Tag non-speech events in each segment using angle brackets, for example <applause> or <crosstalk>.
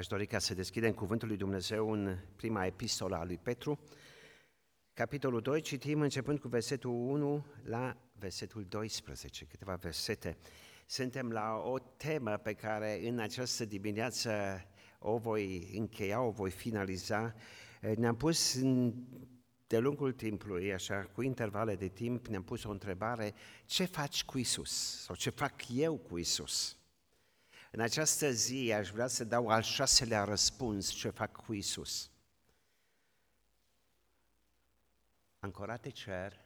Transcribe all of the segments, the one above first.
Aș dori ca să deschidem Cuvântul lui Dumnezeu în prima epistolă a lui Petru, capitolul 2, citim începând cu versetul 1 la versetul 12, câteva versete. Suntem la o temă pe care în această dimineață o voi încheia, o voi finaliza. Ne-am pus de lungul timpului, așa, cu intervale de timp, ne-am pus o întrebare, ce faci cu Isus? Sau ce fac eu cu Isus? În această zi aș vrea să dau al șaselea răspuns ce fac cu Isus. Ancorate cer,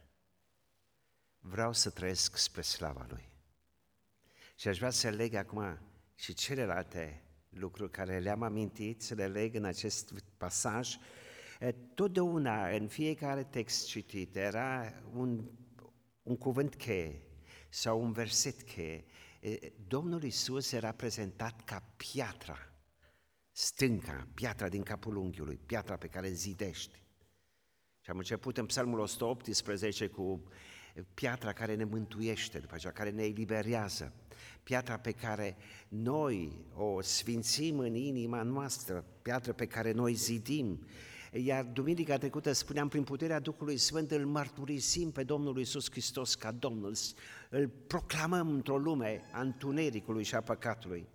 vreau să trăiesc spre slava Lui. Și aș vrea să leg acum și celelalte lucruri care le-am amintit, să le leg în acest pasaj. Totdeauna, în fiecare text citit, era un, un cuvânt cheie sau un verset cheie Domnul Isus era prezentat ca piatra, stânca, piatra din capul unghiului, piatra pe care zidești. Și am început în Psalmul 118 cu piatra care ne mântuiește, după aceea care ne eliberează, piatra pe care noi o sfințim în inima noastră, piatra pe care noi zidim, iar duminica trecută spuneam, prin puterea Duhului Sfânt îl mărturisim pe Domnul Iisus Hristos ca Domnul, îl proclamăm într-o lume a întunericului și a păcatului.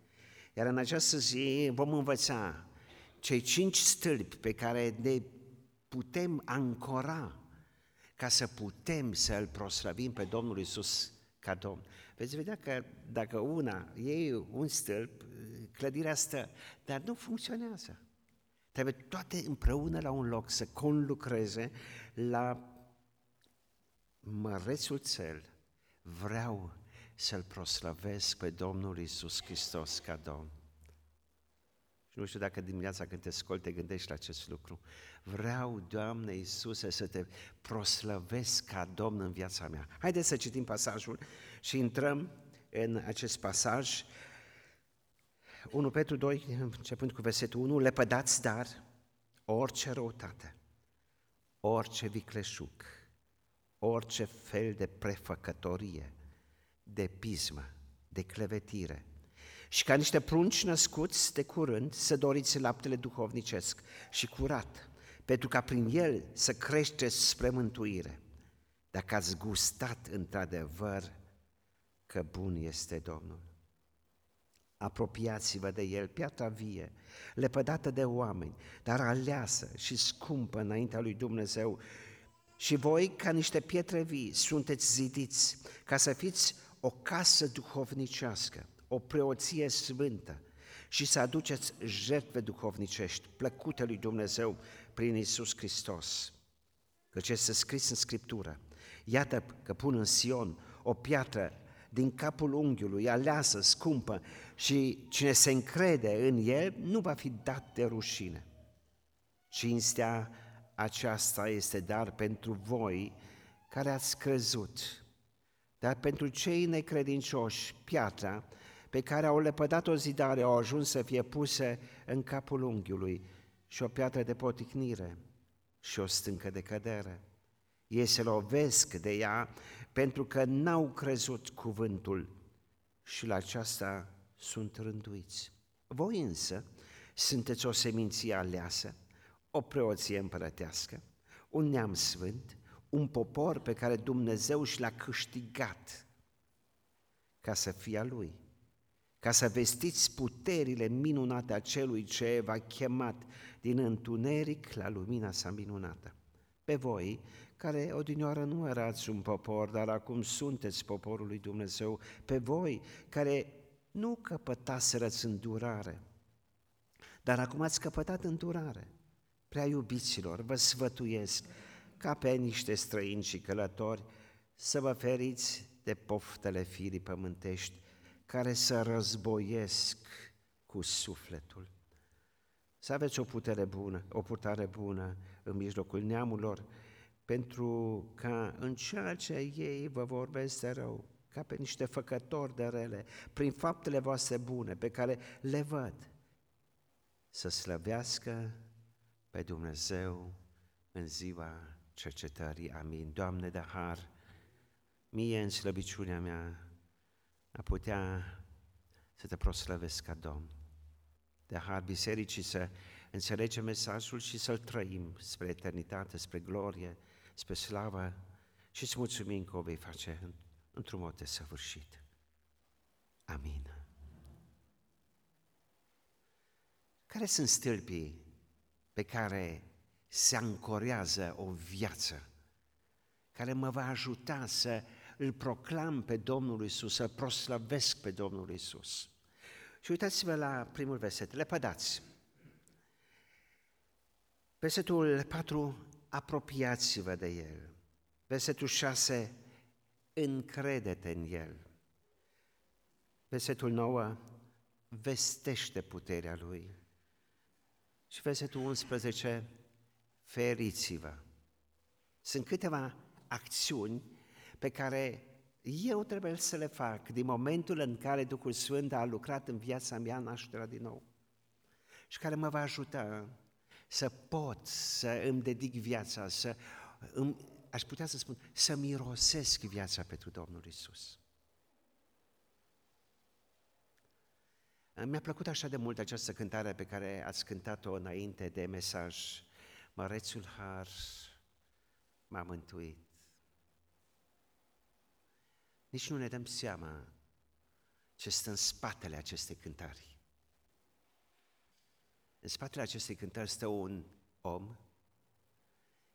Iar în această zi vom învăța cei cinci stâlpi pe care ne putem ancora ca să putem să îl proslăvim pe Domnul Iisus ca Domn. Veți vedea că dacă una e un stâlp, clădirea stă, dar nu funcționează. Trebuie toate împreună la un loc să conlucreze la mărețul cel. Vreau să-L proslăvesc pe Domnul Isus Hristos ca Domn. Și nu știu dacă dimineața când te scoli te gândești la acest lucru. Vreau, Doamne Iisuse, să te proslăvesc ca Domn în viața mea. Haideți să citim pasajul și intrăm în acest pasaj 1 Petru 2, începând cu versetul 1, lepădați dar orice răutate, orice vicleșuc, orice fel de prefăcătorie, de pismă, de clevetire, și ca niște prunci născuți de curând să doriți laptele duhovnicesc și curat, pentru ca prin el să creșteți spre mântuire, dacă ați gustat într-adevăr că bun este Domnul apropiați-vă de el, piatra vie, lepădată de oameni, dar aleasă și scumpă înaintea lui Dumnezeu. Și voi, ca niște pietre vii, sunteți zidiți ca să fiți o casă duhovnicească, o preoție sfântă și să aduceți jertfe duhovnicești, plăcute lui Dumnezeu prin Isus Hristos. Căci este scris în Scriptură, iată că pun în Sion o piatră din capul unghiului, aleasă, scumpă și cine se încrede în el nu va fi dat de rușine. Cinstea aceasta este dar pentru voi care ați crezut, dar pentru cei necredincioși, piatra pe care au lepădat o zidare au ajuns să fie puse în capul unghiului și o piatră de poticnire și o stâncă de cădere. Ei se lovesc de ea pentru că n-au crezut cuvântul și la aceasta sunt rânduiți. Voi însă sunteți o seminție aleasă, o preoție împărătească, un neam sfânt, un popor pe care Dumnezeu și l-a câștigat ca să fie a Lui, ca să vestiți puterile minunate a celui ce v-a chemat din întuneric la lumina sa minunată. Pe voi, care odinioară nu erați un popor, dar acum sunteți poporul lui Dumnezeu, pe voi care nu căpătaserăți îndurare, dar acum ați căpătat îndurare. Prea iubiților, vă sfătuiesc ca pe niște străini și călători să vă feriți de poftele firii pământești care să războiesc cu sufletul. Să aveți o putere bună, o purtare bună în mijlocul neamurilor, pentru ca în ceea ce ei vă vorbesc de rău, ca pe niște făcători de rele, prin faptele voastre bune pe care le văd, să slăvească pe Dumnezeu în ziua cercetării. Amin. Doamne de har, mie în slăbiciunea mea a putea să te proslăvesc ca Domn. de har bisericii să înțelegem mesajul și să-l trăim spre eternitate, spre glorie, spre slavă și să mulțumim că o vei face într-un mod desăvârșit. Amin. Care sunt stâlpii pe care se ancorează o viață care mă va ajuta să îl proclam pe Domnul Isus, să proslăvesc pe Domnul Isus. Și uitați-vă la primul verset, le pădați. Versetul 4, apropiați-vă de El. Versetul 6, încredete în El. Versetul 9, vestește puterea Lui. Și versetul 11, feriți-vă. Sunt câteva acțiuni pe care eu trebuie să le fac din momentul în care Duhul Sfânt a lucrat în viața mea nașterea din nou și care mă va ajuta să pot să îmi dedic viața, să îmi, aș putea să spun, să mirosesc viața pentru Domnul Isus. Mi-a plăcut așa de mult această cântare pe care ați cântat-o înainte de mesaj. Mărețul Har m-a mântuit. Nici nu ne dăm seama ce stă în spatele acestei cântări. În spatele acestei cântări stă un om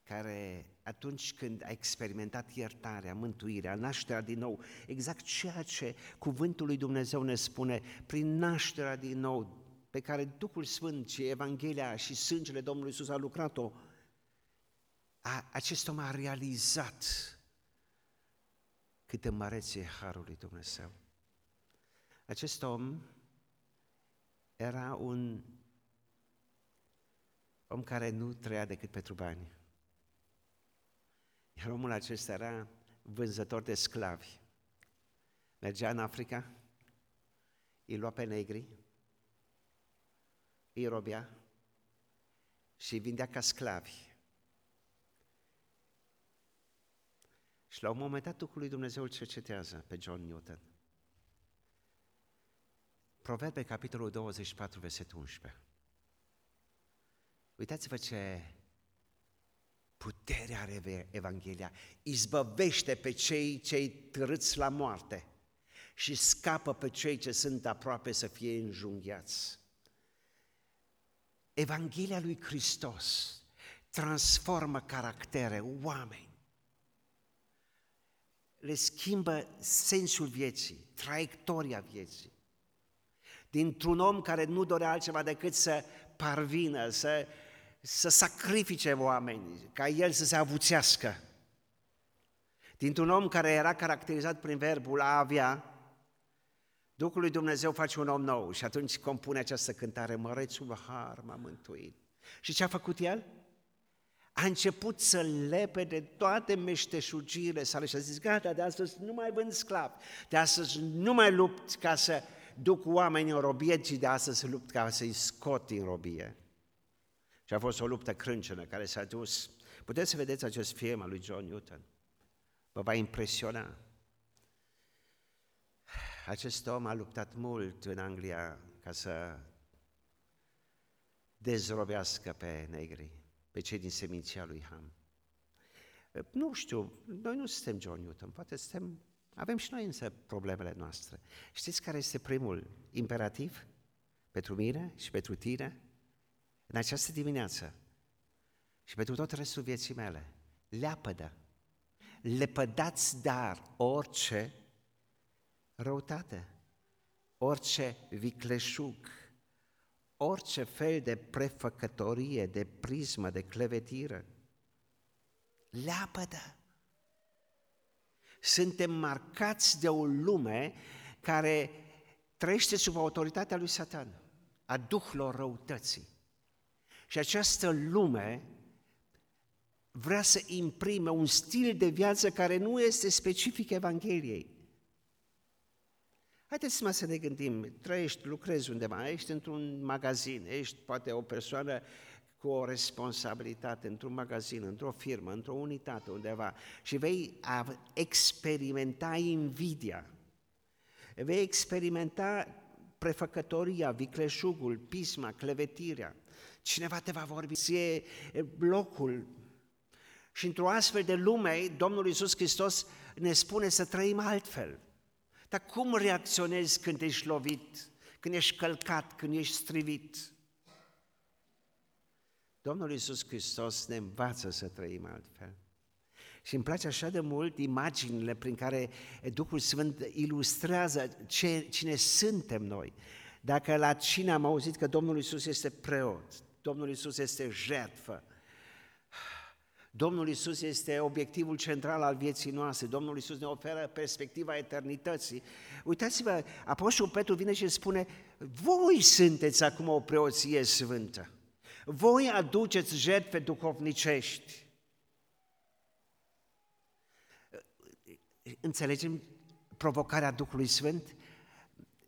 care atunci când a experimentat iertarea, mântuirea, nașterea din nou, exact ceea ce cuvântul lui Dumnezeu ne spune, prin nașterea din nou, pe care Duhul Sfânt și Evanghelia și sângele Domnului Iisus a lucrat-o, a, acest om a realizat cât de măreț e Harul lui Dumnezeu. Acest om era un om care nu trăia decât pentru bani. Iar omul acesta era vânzător de sclavi. Mergea în Africa, îi lua pe negri, îi robia și îi vindea ca sclavi. Și la un moment dat Duhul lui Dumnezeu îl cercetează pe John Newton. Proverbe, capitolul 24, versetul 11. Uitați-vă ce putere are Evanghelia. Izbăvește pe cei ce târâți la moarte și scapă pe cei ce sunt aproape să fie înjunghiați. Evanghelia lui Hristos transformă caractere, oameni. Le schimbă sensul vieții, traiectoria vieții. Dintr-un om care nu dorea altceva decât să parvină, să, să sacrifice oameni, ca el să se avuțească. Dintr-un om care era caracterizat prin verbul a avea, Duhul lui Dumnezeu face un om nou și atunci compune această cântare, Mărețul Har m-a mântuit. Și ce a făcut el? A început să lepe de toate meșteșugirile sale și a zis, gata, de astăzi nu mai vând sclav, de astăzi nu mai lupt ca să duc oamenii în robie, ci de astăzi lupt ca să-i scot din robie. Și a fost o luptă crâncenă care s-a dus. Puteți să vedeți acest film al lui John Newton. Vă va impresiona. Acest om a luptat mult în Anglia ca să dezrobească pe negri, pe cei din seminția lui Ham. Nu știu, noi nu suntem John Newton, poate suntem, avem și noi însă problemele noastre. Știți care este primul imperativ pentru mine și pentru tine? În această dimineață și pentru tot restul vieții mele, leapădă, lepădați dar orice răutate, orice vicleșug, orice fel de prefăcătorie, de prismă, de clevetire. Leapădă! Suntem marcați de o lume care trăiește sub autoritatea lui Satan, a duhilor răutății. Și această lume vrea să imprime un stil de viață care nu este specific Evangheliei. Haideți mă să ne gândim, trăiești, lucrezi undeva, ești într-un magazin, ești poate o persoană cu o responsabilitate într-un magazin, într-o firmă, într-o unitate undeva și vei experimenta invidia, vei experimenta prefăcătoria, vicleșugul, pisma, clevetirea. Cineva te va vorbi, ție blocul. Și într-o astfel de lume, Domnul Iisus Hristos ne spune să trăim altfel. Dar cum reacționezi când ești lovit, când ești călcat, când ești strivit? Domnul Iisus Hristos ne învață să trăim altfel. Și îmi place așa de mult imaginile prin care Duhul Sfânt ilustrează ce, cine suntem noi. Dacă la cine am auzit că Domnul Iisus este preot, Domnul Iisus este jertfă, Domnul Iisus este obiectivul central al vieții noastre, Domnul Iisus ne oferă perspectiva eternității. Uitați-vă, Apostolul Petru vine și spune, voi sunteți acum o preoție sfântă, voi aduceți jertfe duhovnicești. Înțelegem provocarea Duhului Sfânt?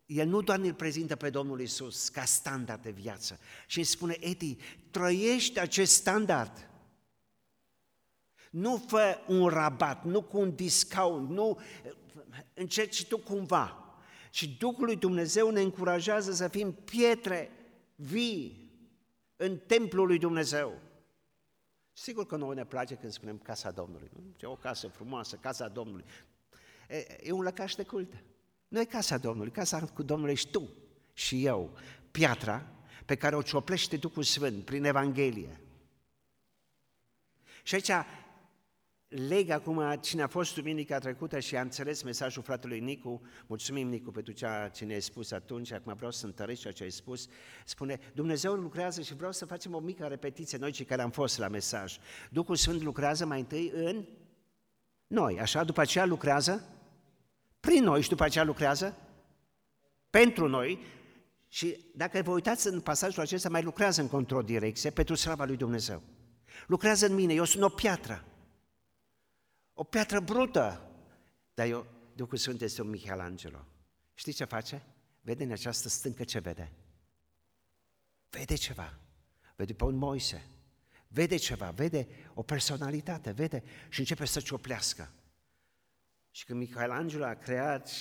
El nu doar ne prezintă pe Domnul Isus ca standard de viață, și îi spune, Edi, trăiești acest standard. Nu fă un rabat, nu cu un discount, nu încerci tu cumva. Și Duhul lui Dumnezeu ne încurajează să fim pietre vii în templul lui Dumnezeu. Sigur că nouă ne place când spunem casa Domnului. Nu? E o casă frumoasă, casa Domnului. E, e un lăcaș de cult. Nu e casa Domnului, casa cu Domnul ești tu și eu, piatra pe care o cioplește Duhul Sfânt prin Evanghelie. Și aici leg acum cine a fost duminica trecută și a înțeles mesajul fratelui Nicu, mulțumim Nicu pentru ceea ce ne-ai spus atunci, acum vreau să întăresc ceea ce ai spus, spune, Dumnezeu lucrează și vreau să facem o mică repetiție, noi cei care am fost la mesaj. Duhul Sfânt lucrează mai întâi în noi, așa, după aceea lucrează prin noi și după aceea lucrează pentru noi și dacă vă uitați în pasajul acesta, mai lucrează în contradirecție pentru slava lui Dumnezeu. Lucrează în mine, eu sunt o piatră, o piatră brută, dar eu, Duhul Sfânt este un Michelangelo. Știți ce face? Vede în această stâncă ce vede? Vede ceva. Vede pe un Moise. Vede ceva, vede o personalitate, vede și începe să cioplească. Și când Michelangelo a creat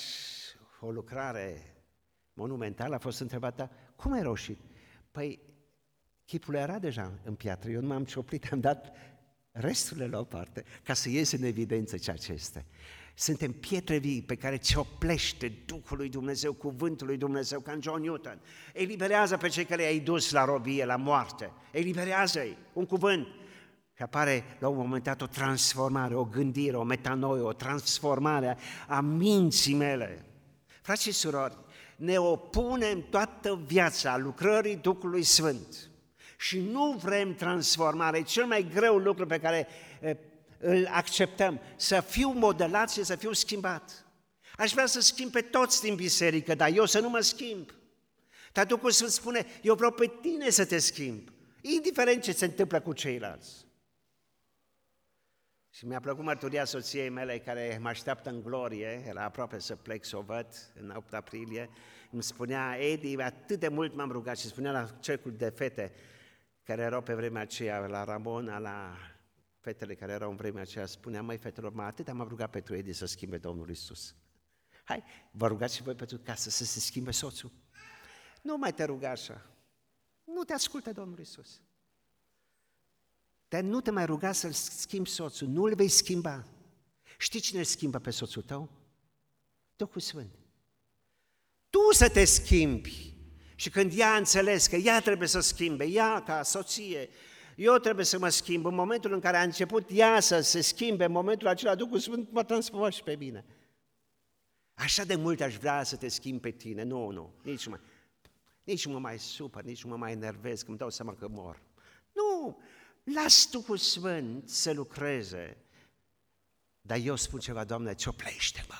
o lucrare monumentală, a fost întrebată, cum ai roșit? Păi, chipul era deja în piatră, eu nu m-am cioplit, am dat resturile la o parte, ca să iese în evidență ceea ce este. Suntem pietre vii pe care cioplește Duhul lui Dumnezeu, Cuvântul lui Dumnezeu, ca în John Newton. Eliberează pe cei care i-ai dus la robie, la moarte. Eliberează-i, un cuvânt. Și apare la un moment dat o transformare, o gândire, o metanoie, o transformare a minții mele. Frați și surori, ne opunem toată viața lucrării Duhului Sfânt și nu vrem transformare. E cel mai greu lucru pe care îl acceptăm, să fiu modelat și să fiu schimbat. Aș vrea să schimb pe toți din biserică, dar eu să nu mă schimb. Dar Duhul Sfânt spune, eu vreau pe tine să te schimb, indiferent ce se întâmplă cu ceilalți. Și mi-a plăcut mărturia soției mele care mă așteaptă în glorie, era aproape să plec să o văd în 8 aprilie, îmi spunea, Edi, atât de mult m-am rugat și spunea la cercul de fete care erau pe vremea aceea, la Ramona, la fetele care erau în vremea aceea, spunea, mai fetelor, mă, atât am rugat pentru Edi să schimbe Domnul Isus. Hai, vă rugați și voi pentru casă să se schimbe soțul. Nu mai te ruga așa. Nu te ascultă Domnul Isus. Dar nu te mai ruga să-l schimbi soțul, nu îl vei schimba. Știi cine îl schimbă pe soțul tău? Duhul Sfânt. Tu să te schimbi. Și când ea a înțeles că ea trebuie să schimbe, ea ca soție, eu trebuie să mă schimb. În momentul în care a început ea să se schimbe, în momentul acela Duhul Sfânt m-a transformat și pe mine. Așa de mult aș vrea să te schimb pe tine. Nu, nu, nici mai, nici mă mai supăr, nici mă mai enervez, că îmi dau seama că mor. Nu, Las Duhul Sfânt să lucreze. Dar eu spun ceva, Doamne, cioplește-mă.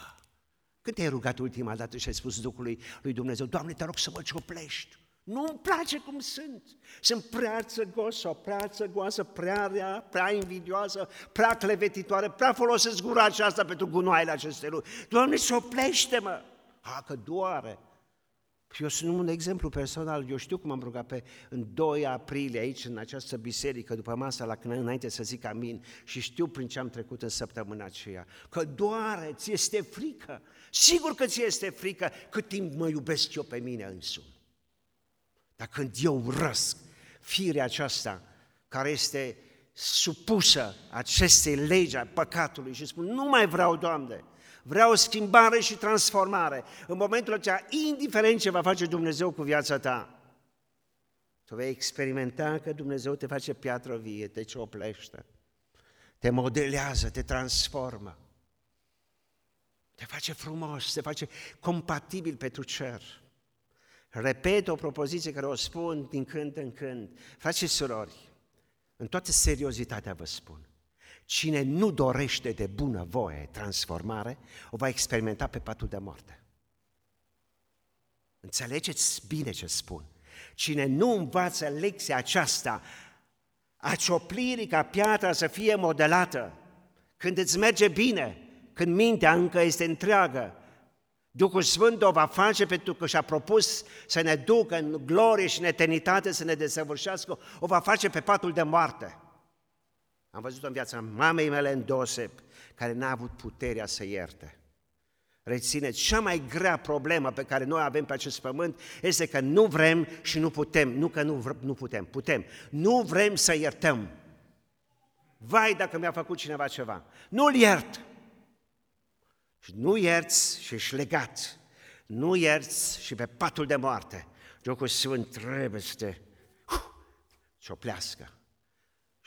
Când te-ai rugat ultima dată și ai spus Duhului lui Dumnezeu, Doamne, te rog să mă cioplești. Nu-mi place cum sunt. Sunt prea țăgosă, prea țăgoasă, prea rea, prea invidioasă, prea clevetitoare, prea folosesc gura aceasta pentru gunoaiele acestei lui. Doamne, cioplește-mă! Ha, că doare. Eu sunt un exemplu personal, eu știu cum am rugat pe în 2 aprilie aici, în această biserică, după masa la când înainte să zic amin și știu prin ce am trecut în săptămâna aceea, că doare, ți este frică, sigur că ți este frică cât timp mă iubesc eu pe mine însumi. Dar când eu răsc firea aceasta care este supusă acestei legi a păcatului și spun, nu mai vreau, Doamne, vreau schimbare și transformare. În momentul acela, indiferent ce va face Dumnezeu cu viața ta, tu vei experimenta că Dumnezeu te face piatră vie, te cioplește, te modelează, te transformă, te face frumos, te face compatibil pentru cer. Repet o propoziție care o spun din când în când. Frați și surori, în toată seriozitatea vă spun, cine nu dorește de bună voie transformare, o va experimenta pe patul de moarte. Înțelegeți bine ce spun. Cine nu învață lecția aceasta a cioplirii ca piatra să fie modelată, când îți merge bine, când mintea încă este întreagă, Duhul Sfânt o va face pentru că și-a propus să ne ducă în glorie și în eternitate, să ne desăvârșească, o va face pe patul de moarte. Am văzut-o în viața mamei mele în Dosep, care n-a avut puterea să ierte. Rețineți, cea mai grea problemă pe care noi avem pe acest pământ este că nu vrem și nu putem, nu că nu, vrem, nu putem, putem, nu vrem să iertăm. Vai dacă mi-a făcut cineva ceva, nu-l iert. Și nu ierți și ești legat. Nu ierți și pe patul de moarte. Duhul Sfânt trebuie să te uh, cioplească.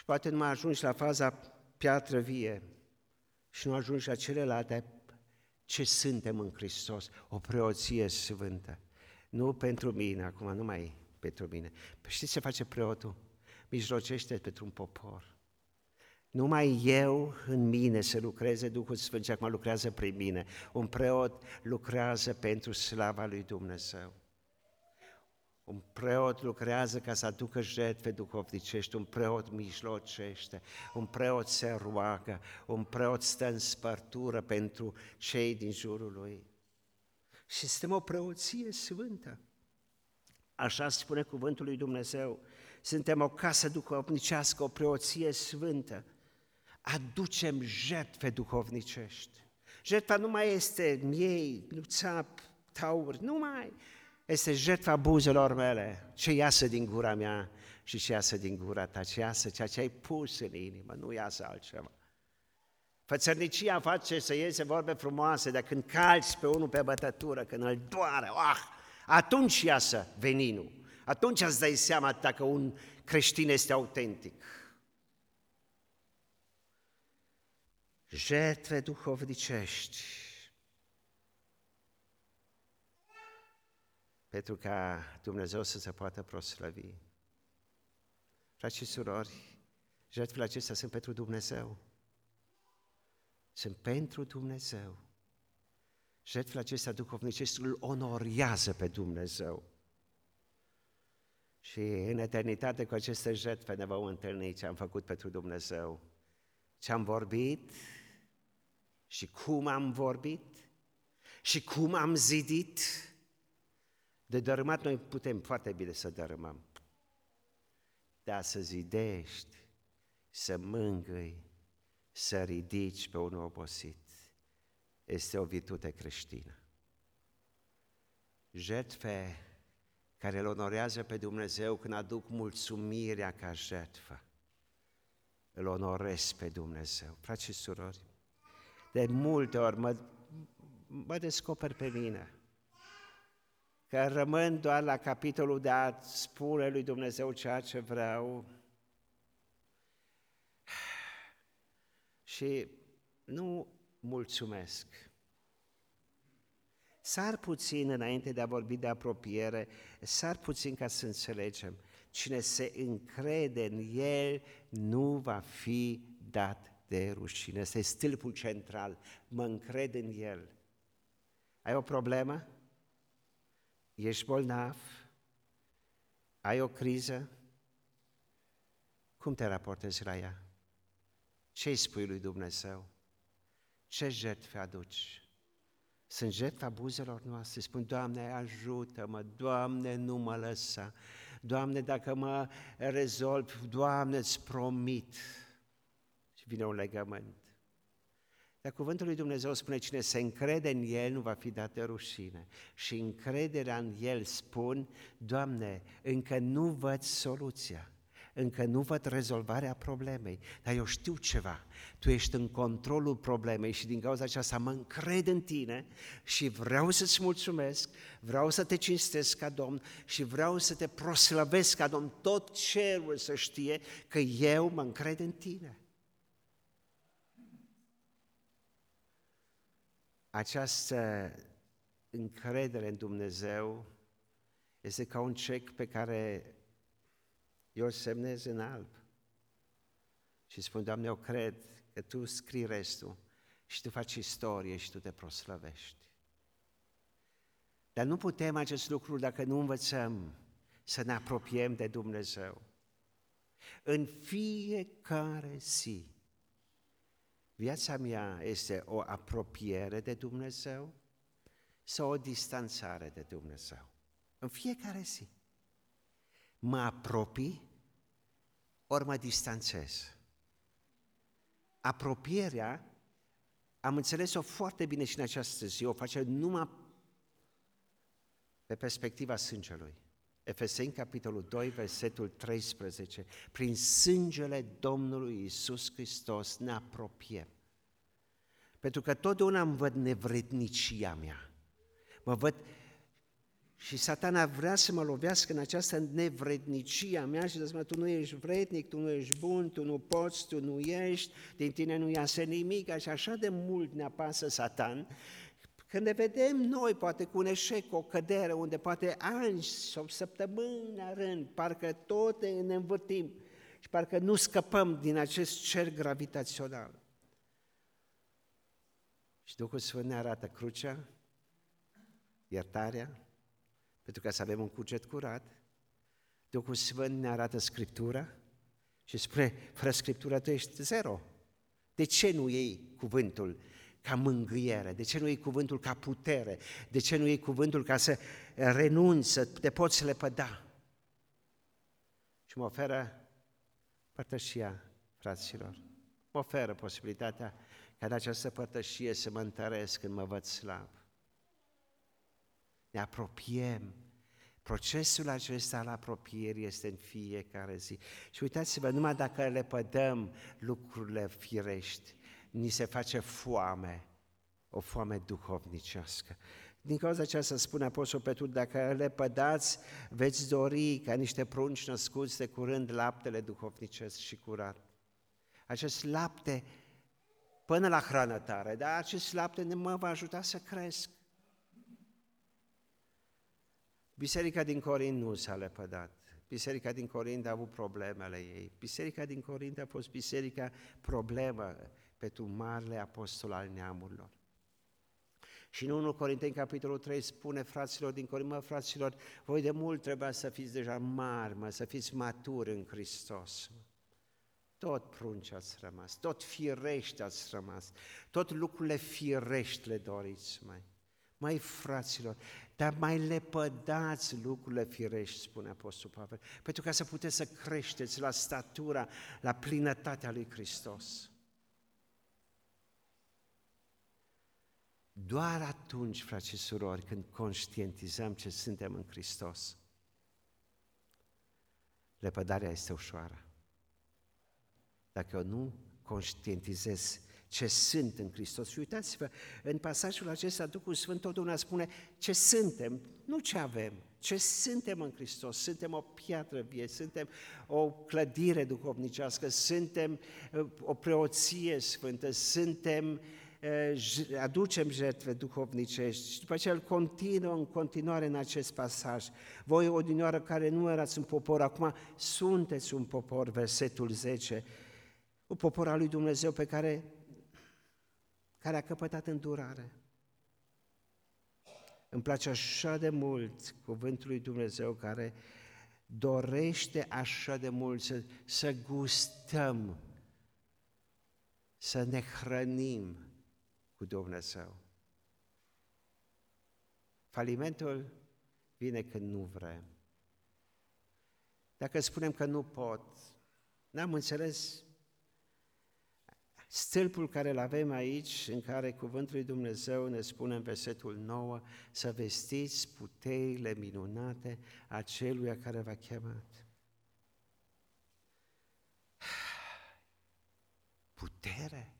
Și poate nu mai ajungi la faza piatră vie și nu ajungi la celelalte ce suntem în Hristos, o preoție sfântă. Nu pentru mine, acum nu mai pentru mine. Păi știți ce face preotul? Mijlocește pentru un popor. Numai eu în mine să lucreze Duhul Sfânt și acum lucrează prin mine. Un preot lucrează pentru slava lui Dumnezeu. Un preot lucrează ca să aducă jertfe duhovnicești, un preot mijlocește, un preot se roagă, un preot stă în spărtură pentru cei din jurul lui. Și suntem o preoție sfântă. Așa spune cuvântul lui Dumnezeu. Suntem o casă duhovnicească, o preoție sfântă aducem jertfe duhovnicești. Jertfa nu mai este miei, țap, taur, nu mai. Este jertfa buzelor mele, ce iasă din gura mea și ce iasă din gura ta, ce iasă ceea ce ai pus în inimă, nu iasă altceva. Fățărnicia face să iese vorbe frumoase, dar când calci pe unul pe bătătură, când îl doare, ah, atunci iasă veninul. Atunci îți dai seama dacă un creștin este autentic. jertfe duhovnicești, pentru ca Dumnezeu să se poată proslăvi. Frați și surori, jertfele acestea sunt pentru Dumnezeu. Sunt pentru Dumnezeu. Jertfele acestea duhovnicești îl onorează pe Dumnezeu. Și în eternitate cu aceste jertfe ne vom întâlni ce am făcut pentru Dumnezeu. Ce am vorbit, și cum am vorbit și cum am zidit. De dărâmat noi putem foarte bine să dărâmăm. Dar să zidești, să mângâi, să ridici pe unul obosit, este o virtute creștină. Jertfe care îl onorează pe Dumnezeu când aduc mulțumirea ca jertfă. Îl onorez pe Dumnezeu. Frați și surori, de multe ori mă, mă descoper pe mine. Că rămân doar la capitolul de a spune lui Dumnezeu ceea ce vreau. Și nu mulțumesc. Sar puțin înainte de a vorbi de apropiere, sar puțin ca să înțelegem. Cine se încrede în El nu va fi dat de rușine. Este stâlpul central. Mă încred în el. Ai o problemă? Ești bolnav? Ai o criză? Cum te raportezi la ea? Ce îi spui lui Dumnezeu? Ce jertfe aduci? sunt jertfa buzelor noastre. Spun, Doamne, ajută-mă, Doamne, nu mă lăsa. Doamne, dacă mă rezolv, Doamne, îți promit. Și vine un legământ. Dar cuvântul lui Dumnezeu spune, cine se încrede în El nu va fi dată rușine. Și încrederea în El spun, Doamne, încă nu văd soluția încă nu văd rezolvarea problemei, dar eu știu ceva. Tu ești în controlul problemei și din cauza aceasta mă încred în tine și vreau să-ți mulțumesc, vreau să te cinstesc ca Domn și vreau să te proslăvesc ca Domn. Tot cerul să știe că eu mă încred în tine. Această încredere în Dumnezeu este ca un cec pe care eu îl semnez în alb. Și spun, Doamne, eu cred că Tu scrii restul și Tu faci istorie și Tu te proslăvești. Dar nu putem acest lucru dacă nu învățăm să ne apropiem de Dumnezeu. În fiecare zi, viața mea este o apropiere de Dumnezeu sau o distanțare de Dumnezeu. În fiecare zi. Mă apropii ori mă distanțez. Apropierea, am înțeles-o foarte bine și în această zi, o face numai pe perspectiva sângelui. Efeseni, capitolul 2, versetul 13. Prin sângele Domnului Isus Hristos ne apropiem. Pentru că totdeauna îmi văd nevrednicia mea. Mă văd și satana vrea să mă lovească în această nevrednicie a mea și să spun, tu nu ești vrednic, tu nu ești bun, tu nu poți, tu nu ești, din tine nu iasă nimic, și așa de mult ne apasă satan, când ne vedem noi, poate cu un eșec, o cădere, unde poate ani sau săptămâni la rând, parcă tot ne învârtim și parcă nu scăpăm din acest cer gravitațional. Și Duhul Sfânt ne arată crucea, iertarea, pentru ca să avem un cuget curat. Duhul Sfânt ne arată Scriptura și spune, fără Scriptura tu ești zero. De ce nu iei cuvântul ca mângâiere? De ce nu iei cuvântul ca putere? De ce nu iei cuvântul ca să renunți, să te poți lepăda? Și mă oferă părtășia, fraților. Mă oferă posibilitatea ca de această părtășie să mă întăresc când mă văd slab ne apropiem. Procesul acesta al apropierii este în fiecare zi. Și uitați-vă, numai dacă le pădăm lucrurile firești, ni se face foame, o foame duhovnicească. Din cauza aceasta spune Apostol Petru, dacă le pădați, veți dori ca niște prunci născuți de curând laptele duhovnicesc și curat. Acest lapte până la hrană tare, dar acest lapte ne mă va ajuta să cresc. Biserica din Corint nu s-a lepădat. Biserica din Corint a avut problemele ei. Biserica din Corint a fost biserica problemă pentru marele apostol al neamurilor. Și în 1 Corinteni, capitolul 3, spune fraților din Corint, mă, fraților, voi de mult trebuia să fiți deja mari, mă, să fiți maturi în Hristos. Tot prunci ați rămas, tot firești ați rămas, tot lucrurile firești le doriți, mai. Mai fraților, dar mai lepădați lucrurile firești, spune Apostol Pavel, pentru ca să puteți să creșteți la statura, la plinătatea lui Hristos. Doar atunci, frați și surori, când conștientizăm ce suntem în Hristos, lepădarea este ușoară. Dacă eu nu conștientizez ce sunt în Hristos. Și uitați-vă, în pasajul acesta Duhul Sfânt totdeauna spune ce suntem, nu ce avem, ce suntem în Hristos. Suntem o piatră vie, suntem o clădire duhovnicească, suntem uh, o preoție sfântă, suntem uh, aducem jertfe duhovnicești și după aceea îl continuă în continuare în acest pasaj. Voi, odinioară care nu erați un popor, acum sunteți un popor, versetul 10, un popor al lui Dumnezeu pe care care a căpătat îndurare. Îmi place așa de mult cuvântul lui Dumnezeu care dorește așa de mult să, să gustăm, să ne hrănim cu Dumnezeu. Falimentul vine când nu vrem. Dacă spunem că nu pot, n-am înțeles stâlpul care îl avem aici, în care Cuvântul lui Dumnezeu ne spune în versetul 9, să vestiți puterile minunate a celuia care v-a chemat. <sighs> Putere.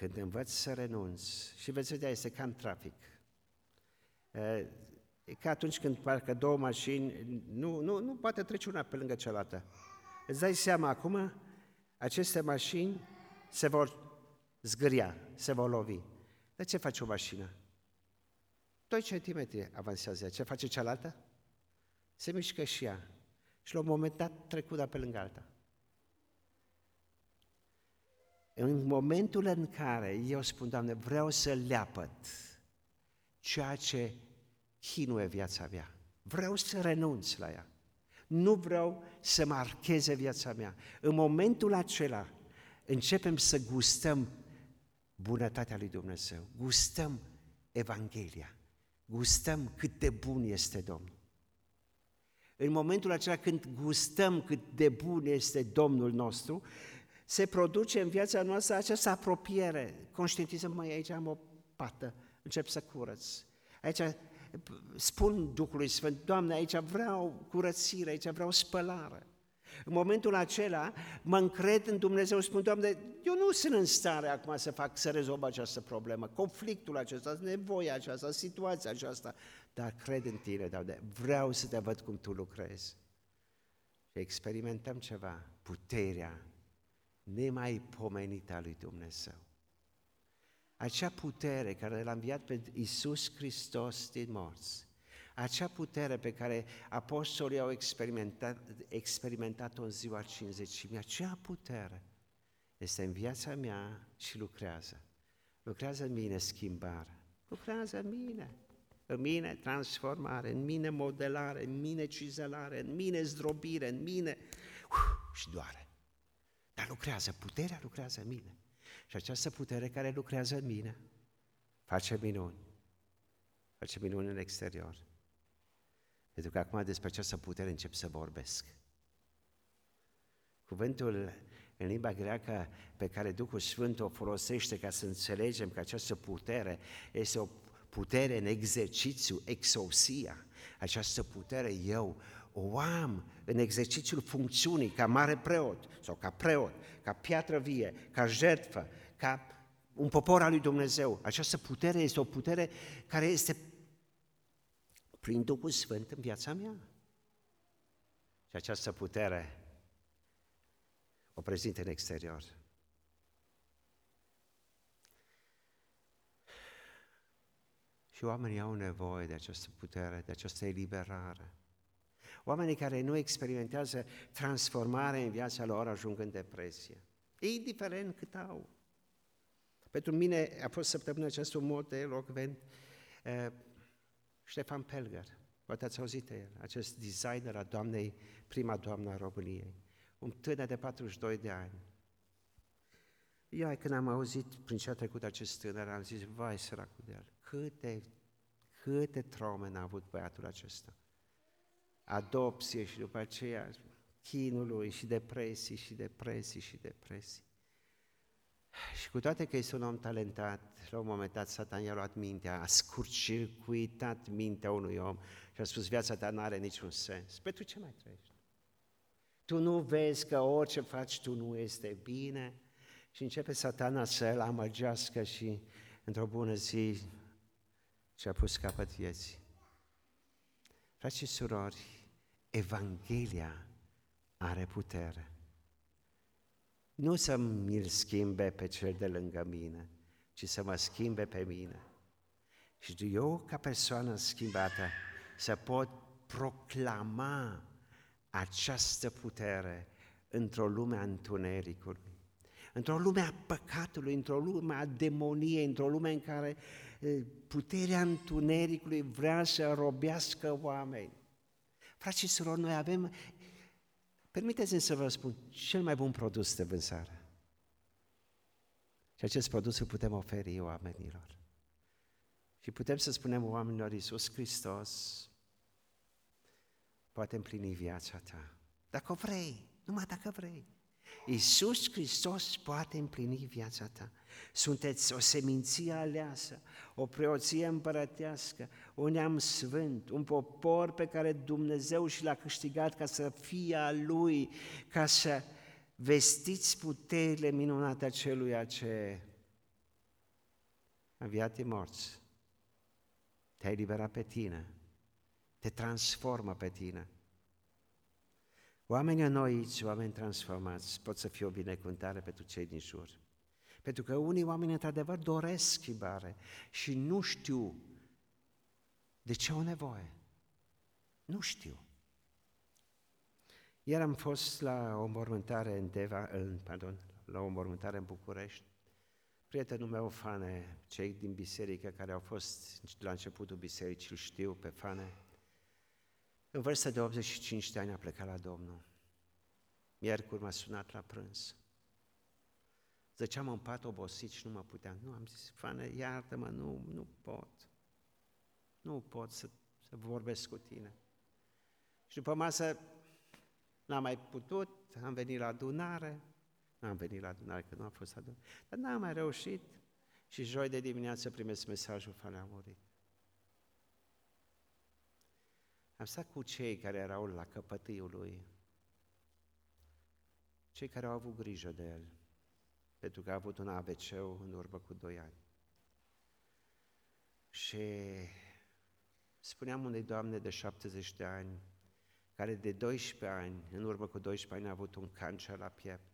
Când învăț să renunț, și veți vedea, este ca în trafic. E ca atunci când parcă două mașini, nu, nu, nu poate trece una pe lângă cealaltă. Îți dai seama acum, aceste mașini se vor zgâria, se vor lovi. De ce face o mașină? 2 centimetri avansează. Ce face cealaltă? Se mișcă și ea. Și la un moment dat trecut pe lângă alta. În momentul în care eu spun, Doamne, vreau să leapăt ceea ce chinuie viața mea, vreau să renunț la ea, nu vreau să marcheze viața mea. În momentul acela începem să gustăm bunătatea lui Dumnezeu, gustăm Evanghelia, gustăm cât de bun este Domnul. În momentul acela când gustăm cât de bun este Domnul nostru, se produce în viața noastră această apropiere. Conștientizăm, mai aici am o pată, încep să curăț. Aici spun Duhului Sfânt, Doamne, aici vreau curățire, aici vreau spălare. În momentul acela mă încred în Dumnezeu, spun, Doamne, eu nu sunt în stare acum să fac, să rezolv această problemă, conflictul acesta, nevoia aceasta, situația aceasta, dar cred în Tine, Doamne, vreau să te văd cum Tu lucrezi. Și experimentăm ceva, puterea nemai pomenită a lui Dumnezeu acea putere care l-a înviat pe Iisus Hristos din morți, acea putere pe care apostolii au experimentat, experimentat-o în ziua 50 acea putere este în viața mea și lucrează. Lucrează în mine schimbare, lucrează în mine, în mine transformare, în mine modelare, în mine cizelare, în mine zdrobire, în mine uf, și doare. Dar lucrează, puterea lucrează în mine. Și această putere care lucrează în mine face minuni. Face minuni în exterior. Pentru că acum despre această putere încep să vorbesc. Cuvântul în limba greacă pe care Duhul Sfânt o folosește ca să înțelegem că această putere este o putere în exercițiu, exousia. Această putere eu o am în exercițiul funcțiunii ca mare preot sau ca preot, ca piatră vie, ca jertfă, ca un popor al lui Dumnezeu. Această putere este o putere care este prin Duhul Sfânt în viața mea. Și această putere o prezint în exterior. Și oamenii au nevoie de această putere, de această eliberare. Oamenii care nu experimentează transformare în viața lor ajung în depresie. Indiferent cât au. Pentru mine a fost săptămâna aceasta un mod de elocvent uh, Ștefan Pelger. Poate ați auzit de el, acest designer a doamnei, prima doamnă a României. Un tânăr de 42 de ani. Ia, când am auzit prin ce a trecut acest tânăr, am zis, vai, săracul de el, câte, câte traume n-a avut băiatul acesta. Adopție și după aceea chinul lui și depresii și depresii și depresii. Și cu toate că este un om talentat, la un moment dat Satan i-a luat mintea, a scurcircuitat mintea unui om și a spus viața ta nu are niciun sens. Pentru ce mai trăiești? Tu nu vezi că orice faci tu nu este bine? Și începe satana să-l amăgească și într-o bună zi și-a pus capăt vieții. Frați și surori, Evanghelia are putere nu să mi-l schimbe pe cel de lângă mine, ci să mă schimbe pe mine. Și eu, ca persoană schimbată, să pot proclama această putere într-o lume a întunericului, într-o lume a păcatului, într-o lume a demoniei, într-o lume în care puterea întunericului vrea să robească oameni. Frați și surori, noi avem Permiteți-mi să vă spun cel mai bun produs de vânzare. Și acest produs îl putem oferi oamenilor. Și putem să spunem oamenilor, Iisus Hristos poate împlini viața ta. Dacă o vrei, numai dacă vrei. Iisus Hristos poate împlini viața ta. Sunteți o seminție aleasă, o preoție împărătească, un neam sfânt, un popor pe care Dumnezeu și l-a câștigat ca să fie a Lui, ca să vestiți puterile minunate a celuia ce a viat morți. Te-ai liberat pe tine, te transformă pe tine. Oamenii înnoiți, oameni transformați, pot să fie o binecuvântare pentru cei din jur. Pentru că unii oameni, într-adevăr, doresc schimbare și nu știu de ce au nevoie. Nu știu. Iar am fost la o mormântare în, Deva, în, pardon, la o mormântare în București. Prietenul meu, Fane, cei din biserică care au fost la începutul bisericii, îl știu pe Fane, în vârstă de 85 de ani a plecat la Domnul. Miercuri m-a sunat la prânz. Zăceam în pat obosit și nu mă puteam. Nu, am zis, Fane, iartă-mă, nu, nu pot. Nu pot să, să vorbesc cu tine. Și după masă n-am mai putut, am venit la adunare, n-am venit la adunare, că nu a fost adunare, dar n-am mai reușit și joi de dimineață primesc mesajul, Fane a murit. Am stat cu cei care erau la căpătâiul lui, cei care au avut grijă de el, pentru că a avut un abc în urmă cu doi ani. Și spuneam unei doamne de 70 de ani, care de 12 ani, în urmă cu 12 ani, a avut un cancer la piept.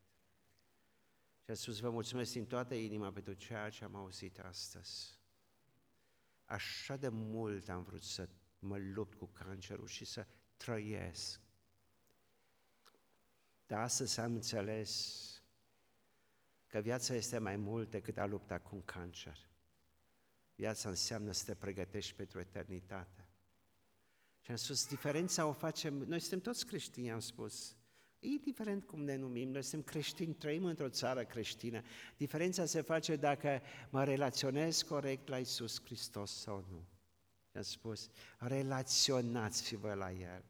Și a spus, vă mulțumesc din toată inima pentru ceea ce am auzit astăzi. Așa de mult am vrut să mă lupt cu cancerul și să trăiesc. Dar astăzi am înțeles că viața este mai mult decât a lupta cu un cancer. Viața înseamnă să te pregătești pentru eternitate. Și am spus, diferența o facem, noi suntem toți creștini, am spus, indiferent cum ne numim, noi suntem creștini, trăim într-o țară creștină. Diferența se face dacă mă relaționez corect la Isus Hristos sau nu. Și am spus, relaționați-vă la El.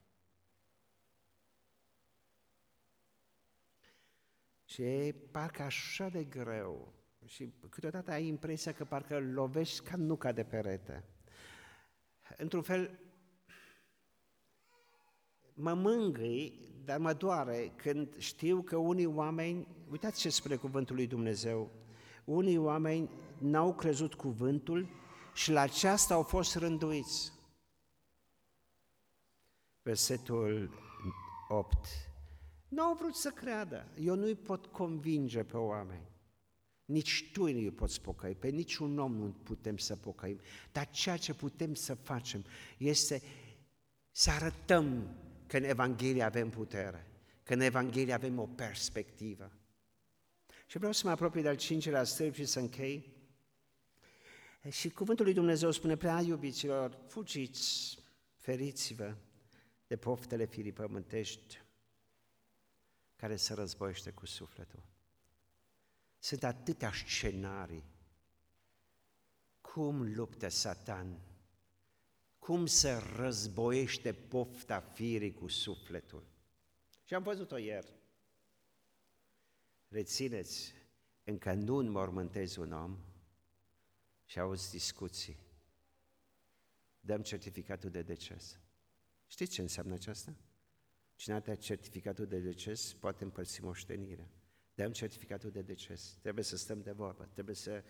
Și e parcă așa de greu și câteodată ai impresia că parcă lovești ca nuca de perete. Într-un fel, mă mângâi, dar mă doare când știu că unii oameni, uitați ce spune cuvântul lui Dumnezeu, unii oameni n-au crezut cuvântul și la aceasta au fost rânduiți. Versetul 8. Nu au vrut să creadă. Eu nu-i pot convinge pe oameni. Nici tu nu îi poți pocăi, pe niciun om nu putem să pocăim. Dar ceea ce putem să facem este să arătăm că în Evanghelie avem putere, că în Evanghelie avem o perspectivă. Și vreau să mă apropii de al cincilea stâlp și să închei. Și cuvântul lui Dumnezeu spune, prea iubiților, fugiți, feriți-vă de poftele firii pământești care se războiește cu sufletul. Sunt atâtea scenarii. Cum luptă Satan? Cum se războiește pofta firii cu sufletul? Și am văzut-o ieri. Rețineți, încă nu înmormântezi un om și auzi discuții. Dăm certificatul de deces. Știți ce înseamnă aceasta? Cine are certificatul de deces poate împărți moștenirea. Dăm certificatul de deces. Trebuie să stăm de vorbă. Trebuie să...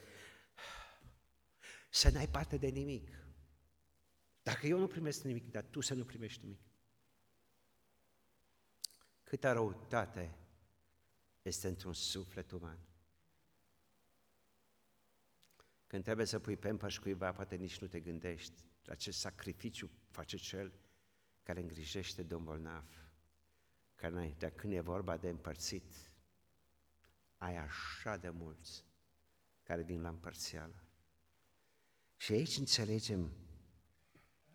Să n-ai parte de nimic. Dacă eu nu primesc nimic, dar tu să nu primești nimic. Câtă răutate este într-un suflet uman. Când trebuie să pui pe cuiva, poate nici nu te gândești la ce sacrificiu face cel care îngrijește de un bolnav. Dar când e vorba de împărțit, ai așa de mulți care vin la împărțială. Și aici înțelegem,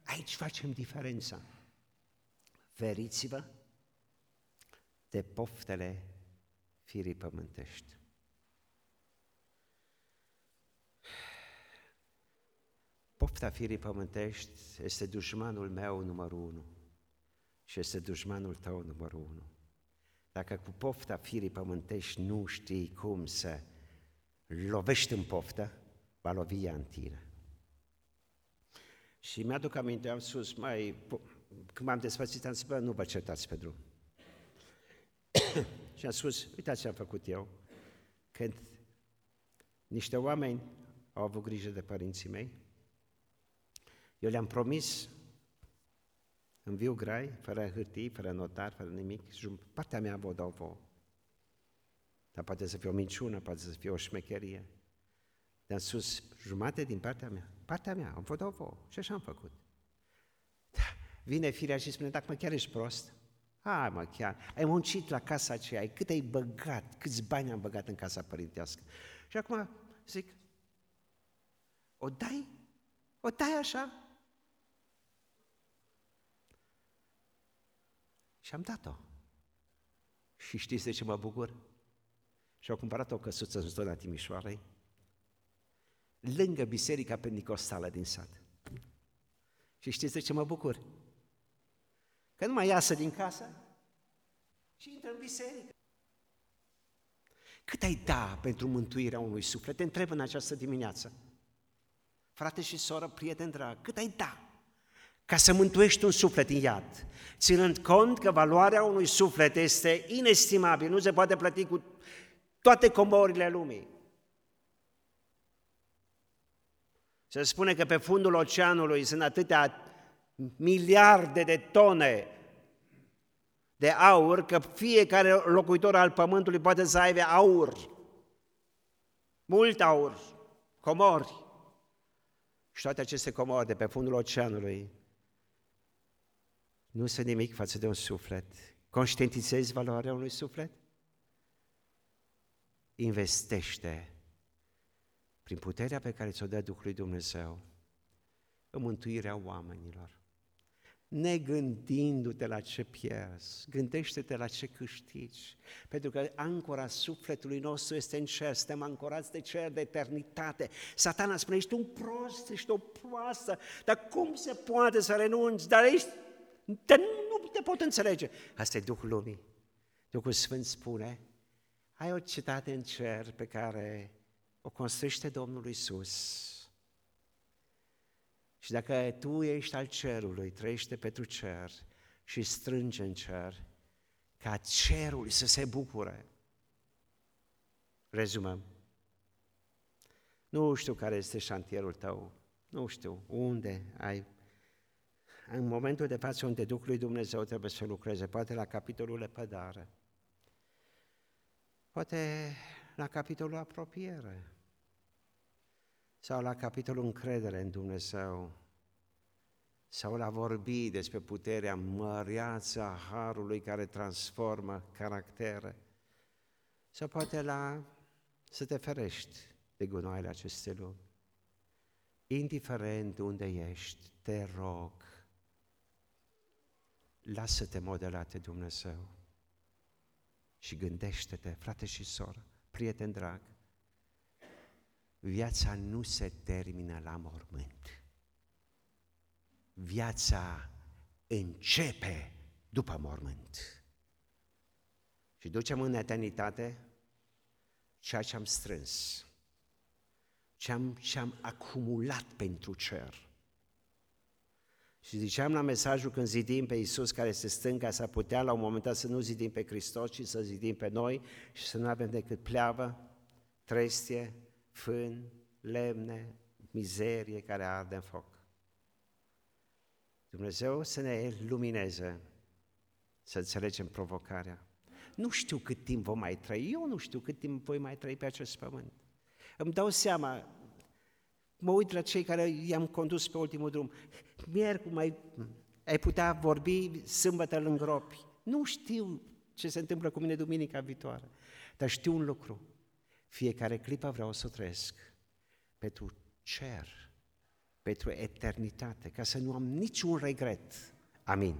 aici facem diferența. Feriți-vă de poftele firii Pofta firii pământești este dușmanul meu numărul unu și este dușmanul tău numărul unu. Dacă cu pofta firii pământești nu știi cum să lovești în poftă, va lovi ea în tine. Și mi-aduc aminte, am spus, mai, când m-am despărțit, am zis, bă, nu vă certați pe drum. <coughs> și am spus, uitați ce am făcut eu, când niște oameni au avut grijă de părinții mei, eu le-am promis în viu grai, fără hârtii, fără notar, fără nimic, partea mea vă dau vouă. Dar poate să fie o minciună, poate să fie o șmecherie. Dar sus, jumate din partea mea, partea mea, am vă dau vouă. Și așa am făcut. Da, vine firea și spune, dacă mă chiar ești prost, hai mă chiar, ai muncit la casa aceea, cât ai băgat, câți bani am băgat în casa părintească. Și acum zic, o dai? O dai așa? Și am dat-o. Și știți de ce mă bucur? Și au cumpărat o căsuță în zona Timișoarei, lângă biserica pentecostală din sat. Și știți de ce mă bucur? Că nu mai iasă din casă și intră în biserică. Cât ai da pentru mântuirea unui suflet? Te întreb în această dimineață. Frate și soră, prieten drag, cât ai da ca să mântuiești un suflet în iad, ținând cont că valoarea unui suflet este inestimabil, nu se poate plăti cu toate comorile lumii. Se spune că pe fundul oceanului sunt atâtea miliarde de tone de aur, că fiecare locuitor al pământului poate să aibă aur, mult aur, comori. Și toate aceste comori de pe fundul oceanului nu sunt nimic față de un suflet. Conștientizezi valoarea unui suflet? Investește prin puterea pe care ți-o dă Duhul lui Dumnezeu în mântuirea oamenilor. Negândindu-te la ce pierzi, gândește-te la ce câștigi, pentru că ancora sufletului nostru este în cer, suntem ancorați de cer, de eternitate. Satana spune, ești un prost, ești o proastă, dar cum se poate să renunți? Dar ești te, nu te pot înțelege. Asta e Duhul Lumii. Duhul Sfânt spune, ai o cetate în cer pe care o construiește Domnul Isus. Și dacă tu ești al cerului, trăiește pentru cer și strânge în cer, ca cerul să se bucure. Rezumăm. Nu știu care este șantierul tău, nu știu unde ai în momentul de față unde Duhul lui Dumnezeu trebuie să lucreze, poate la capitolul lepădare, poate la capitolul apropiere, sau la capitolul încredere în Dumnezeu, sau la vorbi despre puterea măreață a Harului care transformă caractere, sau poate la să te ferești de gunoaiele acestei lumi. Indiferent unde ești, te rog, lasă-te modelate Dumnezeu și gândește-te, frate și soră, prieten drag, viața nu se termină la mormânt. Viața începe după mormânt. Și ducem în eternitate ceea ce am strâns, ce am, ce am acumulat pentru cer. Și ziceam la mesajul când zidim pe Iisus care este stânga, să putea la un moment dat să nu zidim pe Hristos, ci să zidim pe noi și să nu avem decât pleavă, trestie, fân, lemne, mizerie care arde în foc. Dumnezeu să ne lumineze, să înțelegem provocarea. Nu știu cât timp vom mai trăi, eu nu știu cât timp voi mai trăi pe acest pământ. Îmi dau seama, mă uit la cei care i-am condus pe ultimul drum. Miercuri mai ai putea vorbi sâmbătă în gropi. Nu știu ce se întâmplă cu mine duminica viitoare, dar știu un lucru. Fiecare clipă vreau să o trăiesc pentru cer, pentru eternitate, ca să nu am niciun regret. Amin.